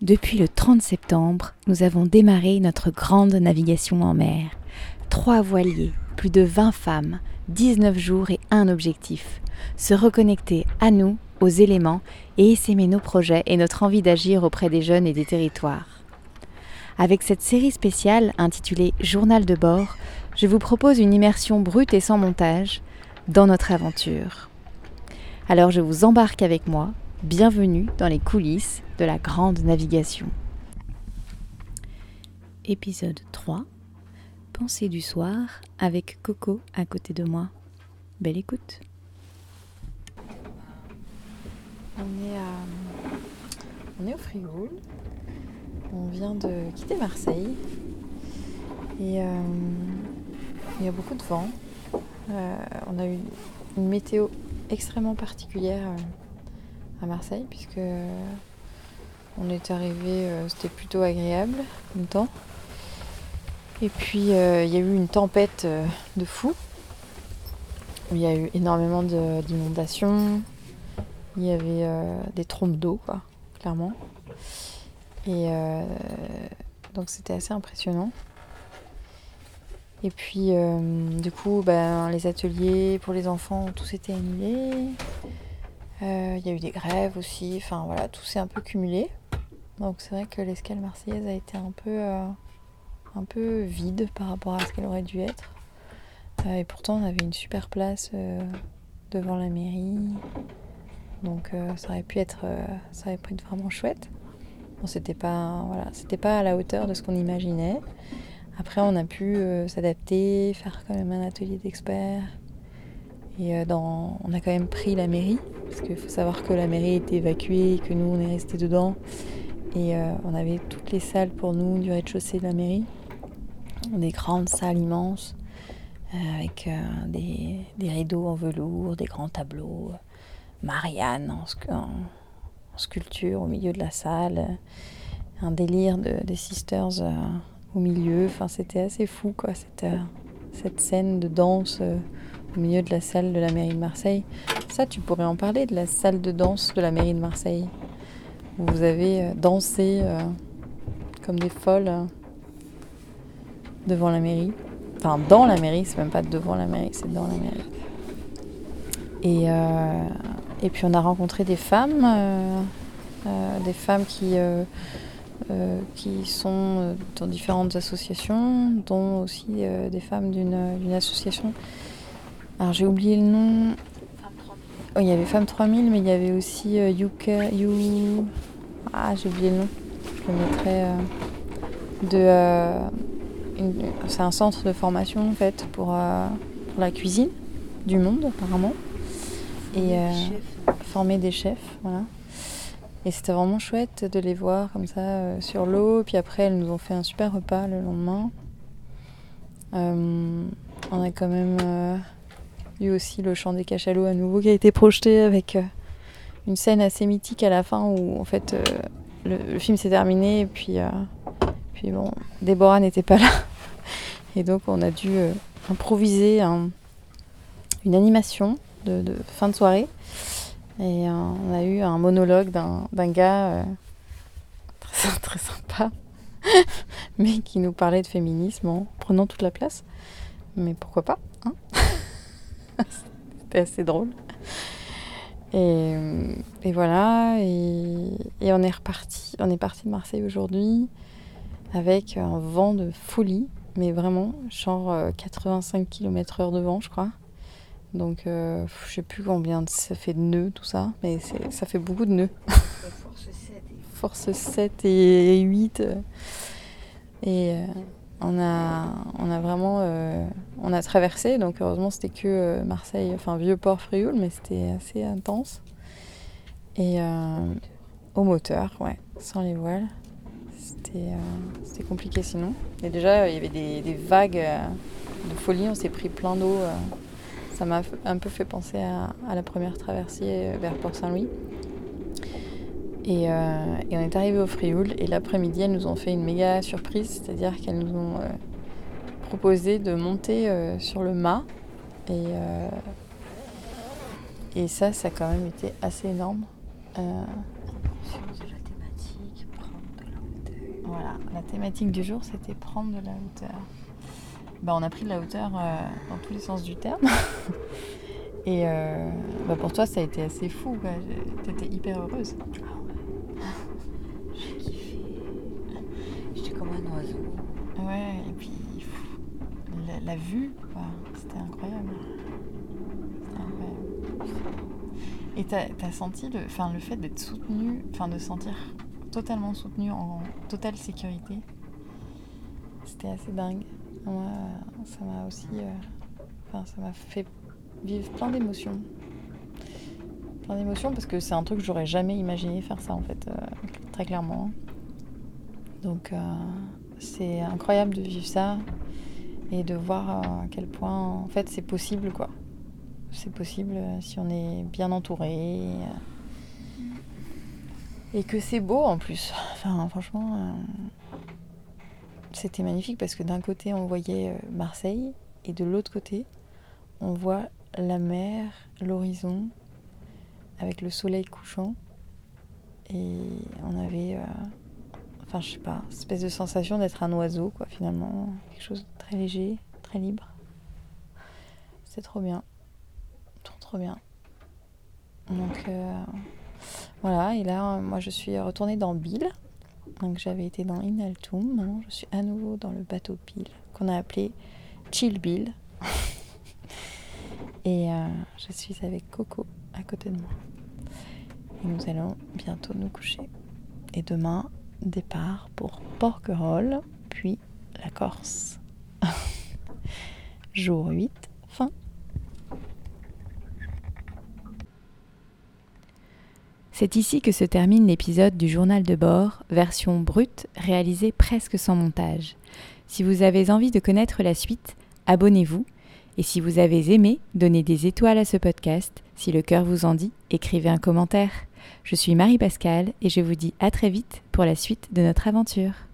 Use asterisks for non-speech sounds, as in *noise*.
Depuis le 30 septembre, nous avons démarré notre grande navigation en mer. Trois voiliers, plus de 20 femmes, 19 jours et un objectif. Se reconnecter à nous, aux éléments et essaimer nos projets et notre envie d'agir auprès des jeunes et des territoires. Avec cette série spéciale intitulée Journal de bord, je vous propose une immersion brute et sans montage dans notre aventure. Alors je vous embarque avec moi. Bienvenue dans les coulisses de la grande navigation. Épisode 3 Pensée du soir avec Coco à côté de moi. Belle écoute. On est, à... on est au Frioul. On vient de quitter Marseille. Et euh, il y a beaucoup de vent. Euh, on a eu une météo extrêmement particulière euh, à Marseille puisque on est arrivé, c'était plutôt agréable en temps. Et puis il y a eu une tempête de fou. Il y a eu énormément d'inondations. Il y avait des trompes d'eau, quoi, clairement. Et donc c'était assez impressionnant. Et puis, euh, du coup, ben, les ateliers pour les enfants été annulés. Euh, il y a eu des grèves aussi. Enfin, voilà, tout s'est un peu cumulé. Donc, c'est vrai que l'escale marseillaise a été un peu, euh, un peu vide par rapport à ce qu'elle aurait dû être. et pourtant, on avait une super place devant la mairie. Donc, ça aurait pu être, ça aurait pu être vraiment chouette. Bon, c'était pas, voilà, c'était pas à la hauteur de ce qu'on imaginait. Après, on a pu euh, s'adapter, faire quand même un atelier d'experts. Euh, on a quand même pris la mairie, parce qu'il faut savoir que la mairie était évacuée et que nous, on est restés dedans. Et euh, on avait toutes les salles pour nous du rez-de-chaussée de la mairie. Des grandes salles immenses, avec des, rideaux en velours, des grands tableaux. Marianne en, sculpture au milieu de la salle. Un délire de, des sisters au milieu. Enfin, c'était assez fou, quoi, cette, euh, scène de danse euh, au milieu de la salle de la mairie de Marseille. Ça, tu pourrais en parler de la salle de danse de la mairie de Marseille, où vous avez euh, dansé comme des folles devant la mairie. Enfin, dans la mairie, c'est même pas devant la mairie, c'est dans la mairie. Et, et puis on a rencontré des femmes, des femmes qui euh, qui sont euh, dans différentes associations, dont aussi euh, des femmes d'une association. Alors j'ai oublié le nom. Oh, il y avait Femmes 3000, mais il y avait aussi Yuka. You... Ah, j'ai oublié le nom. Je le mettrai. de, C'est un centre de formation en fait pour, pour la cuisine du monde apparemment. Et former des chefs, voilà. Et c'était vraiment chouette de les voir comme ça euh, sur l'eau. Puis après, elles nous ont fait un super repas le lendemain. Euh, on a quand même euh, eu aussi le chant des cachalots à nouveau qui a été projeté avec une scène assez mythique à la fin où en fait le, film s'est terminé et puis, puis bon, Déborah n'était pas là. *laughs* Et donc on a dû improviser une animation de, de fin de soirée et euh, on a eu un monologue d'un gars euh, très, *laughs* très sympa, *laughs* mais qui nous parlait de féminisme en prenant toute la place. Mais pourquoi pas? C'était assez drôle. Et, et voilà, et, et, on est reparti. On est parti de Marseille aujourd'hui avec un vent de folie, mais vraiment, genre 85 euh, km/h de vent, je crois. Donc, euh, je sais plus combien ça fait de nœuds, tout ça, mais ça fait beaucoup de nœuds. Force 7 et 8. *laughs* Et euh, on, a, vraiment euh, on a traversé, donc heureusement c'était que Marseille, enfin Vieux-Port Frioul, mais c'était assez intense. Et au moteur, ouais, sans les voiles. C'était compliqué sinon. Et déjà, il y avait des, des vagues de folie, on s'est pris plein d'eau ça m'a un peu fait penser à, la première traversée vers Port-Saint-Louis. Euh, et, on est arrivé au Frioul et l'après-midi, elles nous ont fait une méga surprise, c'est-à-dire qu'elles nous ont euh, proposé de monter euh, sur le mât. Et, et ça, ça a quand même été assez énorme. Voilà, la thématique du jour c'était prendre de la hauteur. Bah, on a pris de la hauteur dans tous les sens du terme. *laughs* Et bah, pour toi ça a été assez fou, t'étais hyper heureuse. J'ai kiffé. J'étais comme un oiseau. Ouais, et puis la, vue, quoi, c'était incroyable. Et t'as as senti le, enfin, le fait d'être soutenu, enfin de sentir totalement soutenu en totale sécurité? C'était assez dingue. Moi, ça m'a aussi, euh, enfin, ça m'a fait vivre plein d'émotions. Plein d'émotions parce que c'est un truc que j'aurais jamais imaginé faire ça en fait, euh, très clairement. Donc euh, c'est incroyable de vivre ça et de voir à quel point en fait c'est possible quoi c'est possible euh, si on est bien entouré. Euh, et que c'est beau en plus. Enfin, franchement, euh, c'était magnifique parce que d'un côté, on voyait Marseille et de l'autre côté, on voit la mer, l'horizon, avec le soleil couchant. Et on avait, enfin, je sais pas, espèce de sensation d'être un oiseau, quoi, finalement. Quelque chose de très léger, très libre. C'est trop bien trop bien. Donc euh, voilà, et là, moi je suis retournée dans Bill. Donc j'avais été dans Inaltum, maintenant je suis à nouveau dans le bateau Bill, qu'on a appelé Chill Bill. *laughs* et euh, je suis avec Coco à côté de moi. Et nous allons bientôt nous coucher. Et demain, départ pour Porquerolles, puis la Corse. *laughs* Jour 8, fin. C'est ici que se termine l'épisode du journal de bord, version brute, réalisée presque sans montage. Si vous avez envie de connaître la suite, abonnez-vous. Et si vous avez aimé, donnez des étoiles à ce podcast. Si le cœur vous en dit, écrivez un commentaire. Je suis Marie-Pascale et je vous dis à très vite pour la suite de notre aventure.